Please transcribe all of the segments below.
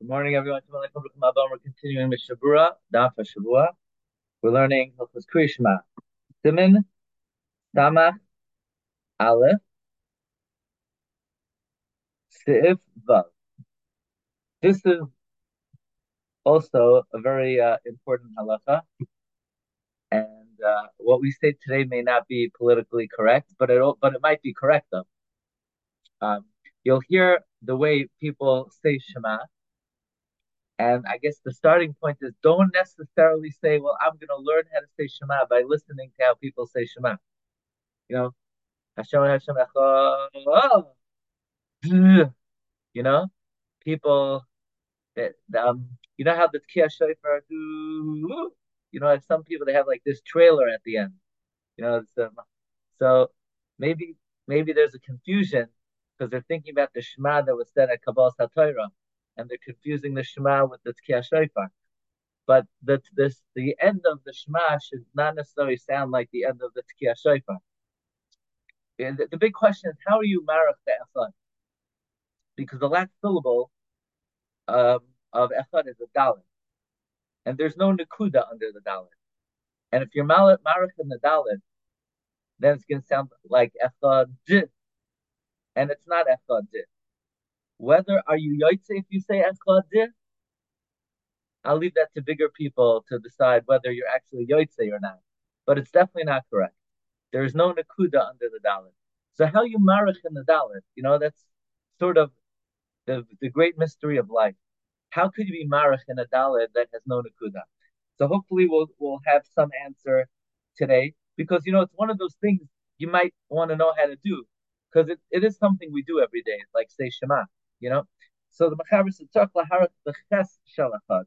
Good morning, everyone. We're continuing with Shabura, Daf Shabura. We're learning Hilchos Krishma. Siman, Samach, Aleph, Siv, Vav. This is also a very uh, important halacha, and uh, what we say today may not be politically correct, but it but it might be correct though. Um, you'll hear the way people say Shema, and I guess the starting point is don't necessarily say, well, I'm going to learn how to say Shema by listening to how people say Shema. You know, Hashem, Hashem. You know, people that, um, you know how the Tkiyah Shofar you know, some people, they have like this trailer at the end. You know, um, so maybe, maybe there's a confusion because they're thinking about the Shema that was said at Kabbalas Torah and they're confusing the Shema with the Tkiyah Shofar. But the, this, the end of the Shema should not necessarily sound like the end of the Tkiyah Shofar. The, the, big question is, how are you marach the Echad? Because the last syllable um, of Echad is a Dalit. And there's no Nakuda under the Dalit. And if you're marach in the Dalit, then it's going to sound like Echad and it's not Echad whether are you Yoitze if you say Echad I'll leave that to bigger people to decide whether you're actually Yoitze or not. But it's definitely not correct. There is no Nakuda under the Dalit. So how you marich in the Dalit, you know, that's sort of the, the great mystery of life. How could you be marich in a Dalit that has no Nakuda? So hopefully we'll we'll have some answer today because you know it's one of those things you might want to know how to do because it, it is something we do every day, like say Shema you know. So the Mechaber said, the ches shalachad.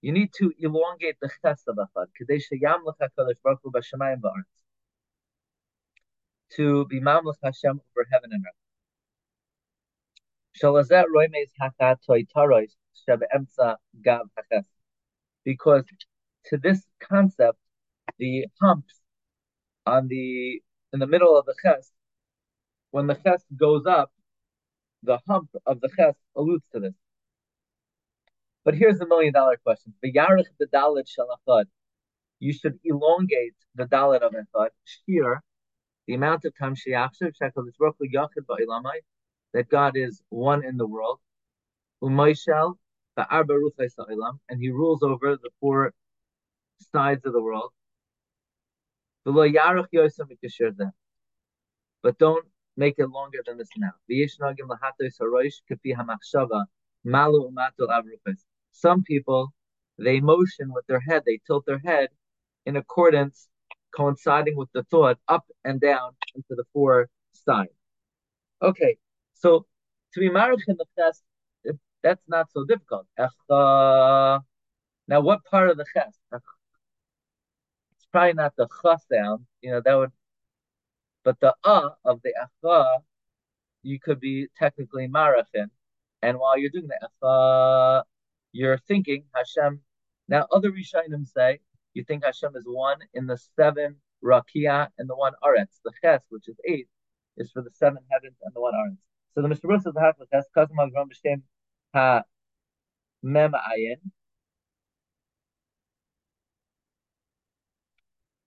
You need to elongate the ches of achad. Kadesh yam l'chakadosh baruch hu b'shamayim ba'aretz. To be mamlech Hashem over heaven and earth. Shalazet roimes hakat toitarois shebe'emtza gav haches. Because to this concept, the humps on the in the middle of the ches, when the ches goes up, the hump of the ches alludes to this. But here's the million dollar question. the V'yarich the dalit shalachad. You should elongate the dalit of echad. Shir, the amount of time sheyachshav shekel is roughly yachid ba'ilamai, that God is one in the world. Umayshel ba'arba ruchai sa'ilam, and He rules over the four sides of the world. V'lo yarich yosem But don't make it longer than this now. Some people, they motion with their head, they tilt their head in accordance, coinciding with the thought, up and down into the four sides. Okay, so to be married in the chest, that's not so difficult. Now, what part of the chest? It's probably not the ch sound. You know, that would but the uh of the acha, you could be technically marachin. And while you're doing the acha, you're thinking Hashem. Now, other Rishonim say you think Hashem is one in the seven rakia and the one aretz. The ches, which is eight, is for the seven heavens and the one aretz. So the Mishnah Brura says the half of ches, kasam agrom b'shem ha mem ayin.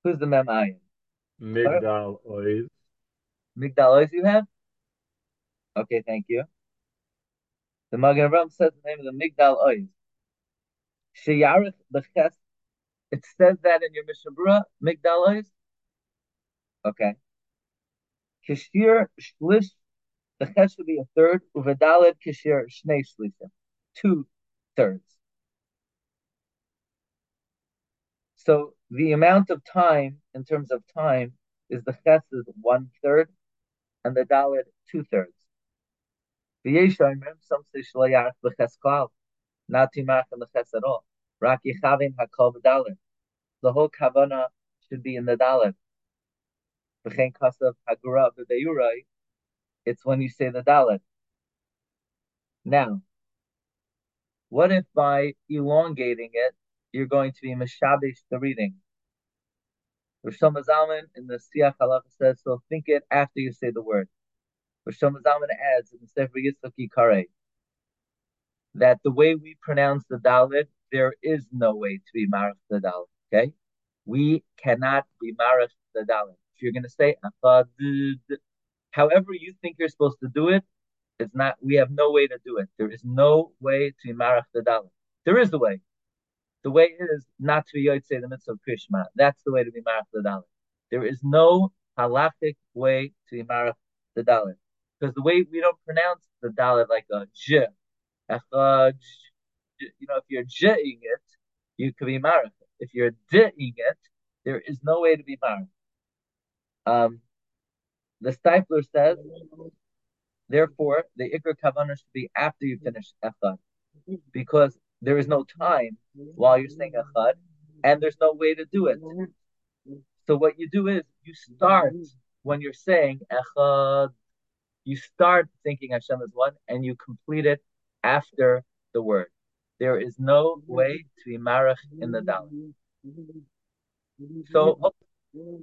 Who's the mem ayin? Migdal Oiz. Migdal Oiz you have? Okay, thank you. The Magen Avraham says the name of the Migdal Oiz. Sheyarich Beches. It says that in your Mishnah Brura, Migdal Oiz? Okay. Kishir Shlish, the Ches should be a third, Uvedaled Kishir Shnei Shlishim. Two thirds. So the amount of time, in terms of time, is the ches is one third, and the dalit two thirds. The yeshayim some say shlayach b'ches klal, not timach in the ches at all. Rak yichavim hakol v'dalit. The whole kavana should be in the dalit. V'chein kasav hagura v'beyurai. It's when you say the dalit. Now, what if by elongating it, you're going to be mishabish the reading? Rishon Zalman in the Siach Halacha says, so think it after you say the word. Rishon Zalman adds in the Sefer Yitzchak Yikare, that the way we pronounce the Dalit, there is no way to be Marach the Dalit. Okay? We cannot be Marach the Dalit. If you're going to say, however you think you're supposed to do it, it's not, we have no way to do it. There is no way to be Marach the Dalit. There is a way. The way is not to be Yotze the mitzvah of Krishma. That's the way to be Marach the Dalit. There is no halachic way to be Marach the Dalit. Because the way we don't pronounce the Dalit like a J, you know, if you're J'ing it, you could be Marach. If you're D'ing it, there is no way to be Marach. Um, the Steipler says, therefore, the Ikar Kavanah should be after you finish Echad. Because there is no time while you're saying Echad, and there's no way to do it. So what you do is you start when you're saying Echad, you start thinking Hashem is one, and you complete it after the word. There is no way to be marach in the Dalit. So oh,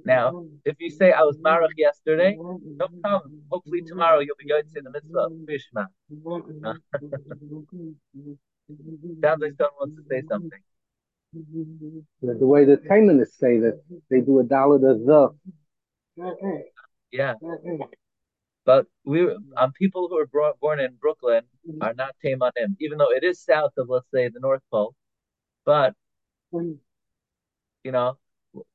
now, if you say I was marach yesterday, no problem. Hopefully tomorrow you'll be going to the mitzvah Krishma. Sounds like someone wants to say something. The way the Taimanists say that they do a Dalit of the. Yeah. But we um, people who are brought, born in Brooklyn are not Teimanim, even though it is south of, let's say, the North Pole. But you know,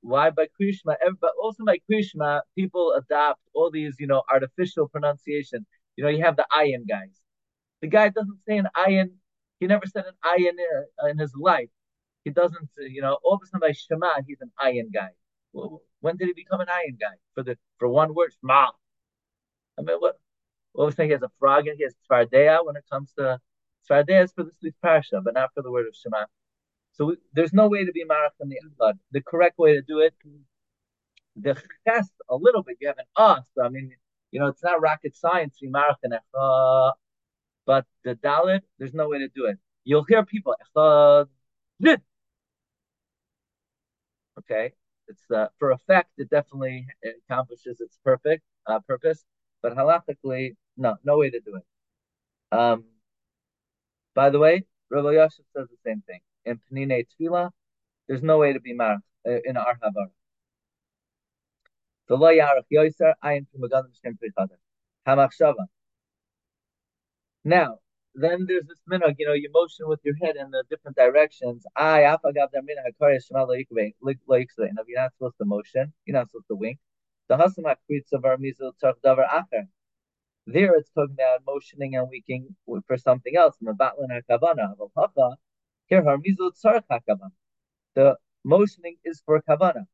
why by Krishma? But also by Krishma, people adopt all these, you know, artificial pronunciation. You know, you have the ayin guys. The guy doesn't say an ayin. He never said an ayin in, his life. He doesn't, you know, all of a sudden by Shema, he's an ayin guy. When did he become an ayin guy? For the for one word, Shema. I mean, what what was saying? He has a frog and he has Tzvardea when it comes to Tzvardea is for this week's parsha, but not for the word of Shema. So we, there's no way to be marach in the echad. The correct way to do it, the ches a little bit. You have an us. I mean, you know, it's not rocket science to be marach in echad, but the dalit, there's no way to do it. You'll hear people. Okay, it's uh, for effect. It definitely accomplishes its perfect uh, purpose. But halachically, no, no way to do it. Um, by the way, Rabbi Yosef says the same thing. In Panine Tfila, there's no way to be marked uh, in our Havar. The lo yarach yoiser ayin kumagadim shem prichada. Hamachshava. Now, then there's this minhag, you know, you motion with your head in the different directions. I afagav minhag if you're not supposed to motion, you're not supposed to wink. The Hasamak of our Mizul Davar Acher. There it's talking about motioning and winking for something else. In the motioning is for Kavana.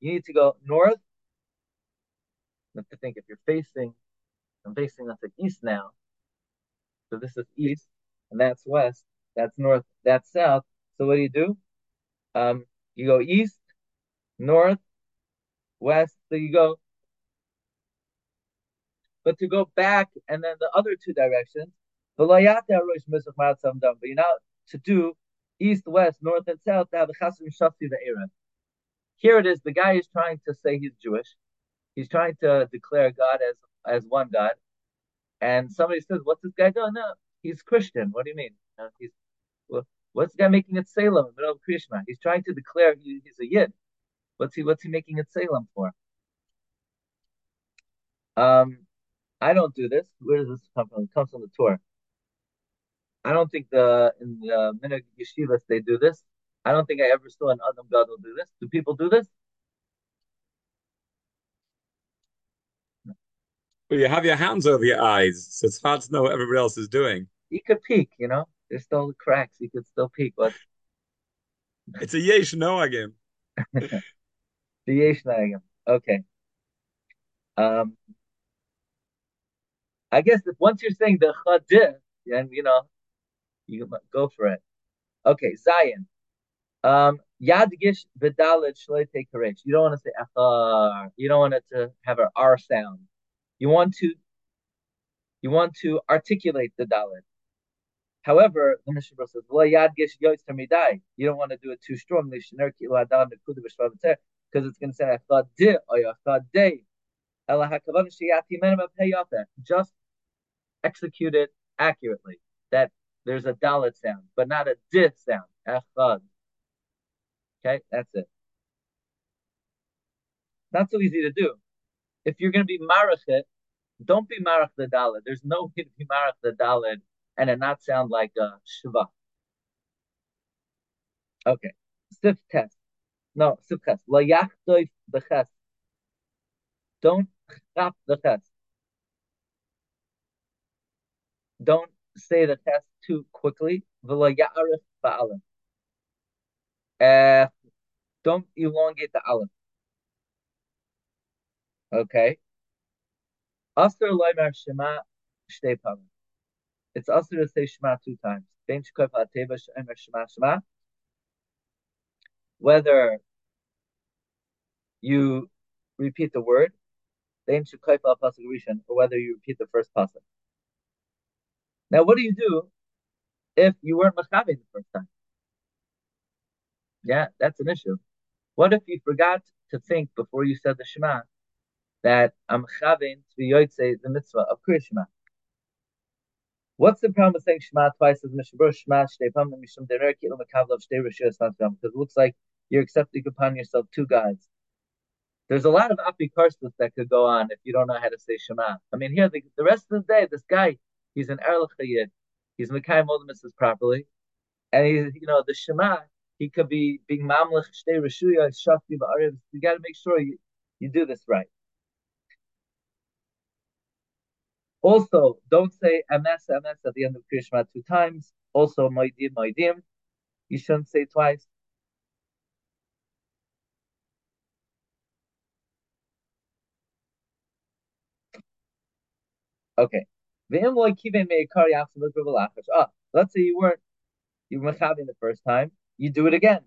You need to go north. Have think if you're facing, I'm facing that's at east now. So this is east, and that's west. That's north. That's south. So what do you do? Um, you go east, north, west, so you go. But to go back and then the other two directions, but you're not to do east, west, north, and south to have the chasim shasi the Arab. Here it is. The guy is trying to say he's Jewish. He's trying to declare God as as one God. And somebody says, "What's this guy doing?" No, he's Christian. What do you mean? He's well, What's the guy making it Salem in the middle of Krishma? He's trying to declare he, he's a Yid. What's he What's he making it Salem for? Um, I don't do this. Where does this come from? It comes from the Torah. I don't think the in the minhag yeshivas they do this. I don't think I ever saw an Adam Gadol do this. Do people do this? Well, you have your hands over your eyes, so it's hard to know what everybody else is doing. You could peek, you know. There's still cracks. You could still peek, but it's a yesh noagim. the yesh noagim. Okay. Um, I guess if once you're saying the chadif, then you know you go for it. Okay, Zion. Um, Yadgish v'dalit shleite karesh. You don't want to say achar. You don't want it to have an R sound. You want to. You want to articulate the dalit. However, the Mishnah says, You don't want to do it too strongly because it's going to say. Just execute it accurately. That there's a dalit sound, but not a dith sound. Okay, that's it. Not so easy to do. If you're going to be marachet, don't be marach the dalit. There's no way to be marach the dalit and it not sound like a shiva. Okay, sif test. No, sif test. La yachdoif the ches. Don't chap the ches. Don't say the test too quickly. V'la ya'arif ba'alim. Don't elongate the aleph. Okay. Loimer shema shtei. It's aser to say shema two times. Ben ateva shema shema. Whether you repeat the word, ben shkof al pasuk rishon, or whether you repeat the first pasuk. Now, what do you do if you weren't machabe the first time? Yeah, that's an issue. What if you forgot to think before you said the Shema that I'm chavin to be yoytze the mitzvah of Kriya Shema? What's the problem with saying Shema twice as Mishabur Shema Shtei Derer Because it looks like you're accepting upon yourself two gods. There's a lot of apikarsis that could go on if you don't know how to say Shema. I mean, here the, the rest of the day, this guy he's an Erlich Chayid. He's Mekayim all the mitzvahs properly, and he's you know the Shema he could be being mamlech shtei reshuya shafti ba'arev. You got to make sure you, you do this right. Also, don't say ms ms at the end of Krishma two times. Also, moidim moidim. You shouldn't say twice. Okay. Ah, let's say you weren't you were having the first time you do it again.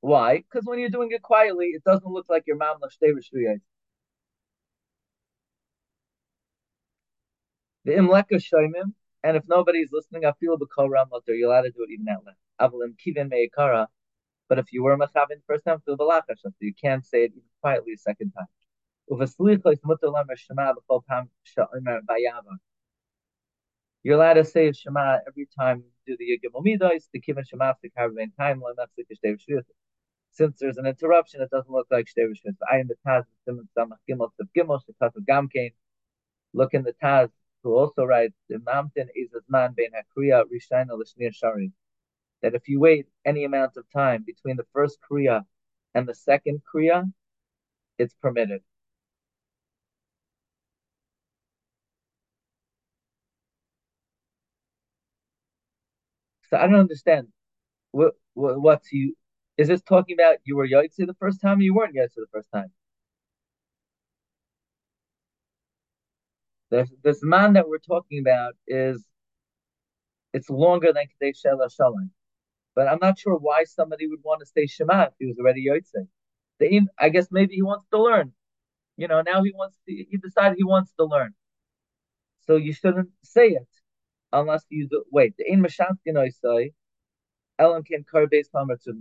Why? Because when you're doing it quietly, it doesn't look like your mamla shtei The imleka shoymim, and if nobody's listening, I feel the kol ramoter. You're allowed to do it even out loud. Avalim kivin meikara. But if you were machavin the first time, feel the so you can't say it even quietly a second time. You're allowed to say Shema every time you do the Midos, the Kivin Shema, the Karvain time, since there's an interruption, it doesn't look like Shtei Rishus. I in the Taz, Siman Samach Gimel, Siv Gimel, Shekaf Gamkein. Look in the Taz, who also writes, the mountain is as man bein hakriya rishayna l'shnir shari. That if you wait any amount of time between the first kriya and the second kriya, it's permitted. So I don't understand. What, what what's you? Is this talking about you were Yaitse the first time or you weren't Yaitse the first time? This, man that we're talking about is it's longer than Kadesh Shela. But I'm not sure why somebody would want to say Shema if he was already Yaitse. I guess maybe he wants to learn. You know, now he wants to, he decided he wants to learn. So you shouldn't say it unless you do, wait, the in say Elam can base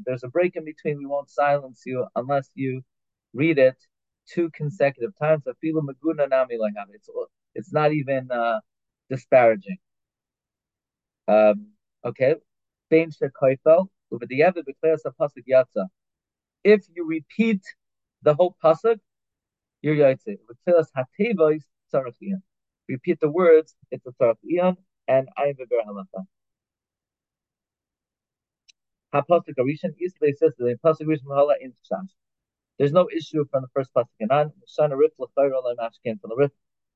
There's a break in between. We won't silence you unless you read it two consecutive times. It's it's not even uh, disparaging. Um, okay. If you repeat the whole pasuk, you're yaitze. Repeat the words, it's a tzarach and Ayin Biur Halacha. HaPasuk says the Pasuk Mahala in. There's no issue from the first Pasuk and on. Shana Rif from the Rif.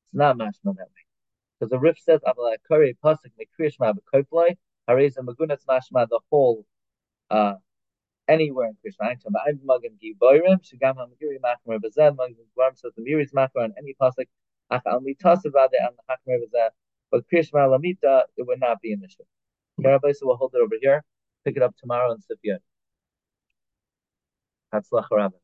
It's not mashma that way. Because the Rif says, Avalai Kari Pasuk Mekriyash Ma B'koiflai, Hareza Magunatz Mashma, the whole, uh, anywhere in Krishma. I'm Magen Giborim, Shigam HaMagiri Machmer Bazed, Magan Gvarm says the Miri's Machmer on any Pasuk, Ach Al Mitasa Vade on the Hachmer Bazed, but Krishma Lamita, it would not be an issue. Okay, so we'll hold it over here. Pick it up tomorrow in Sifyat. Hatzlach Rabbi.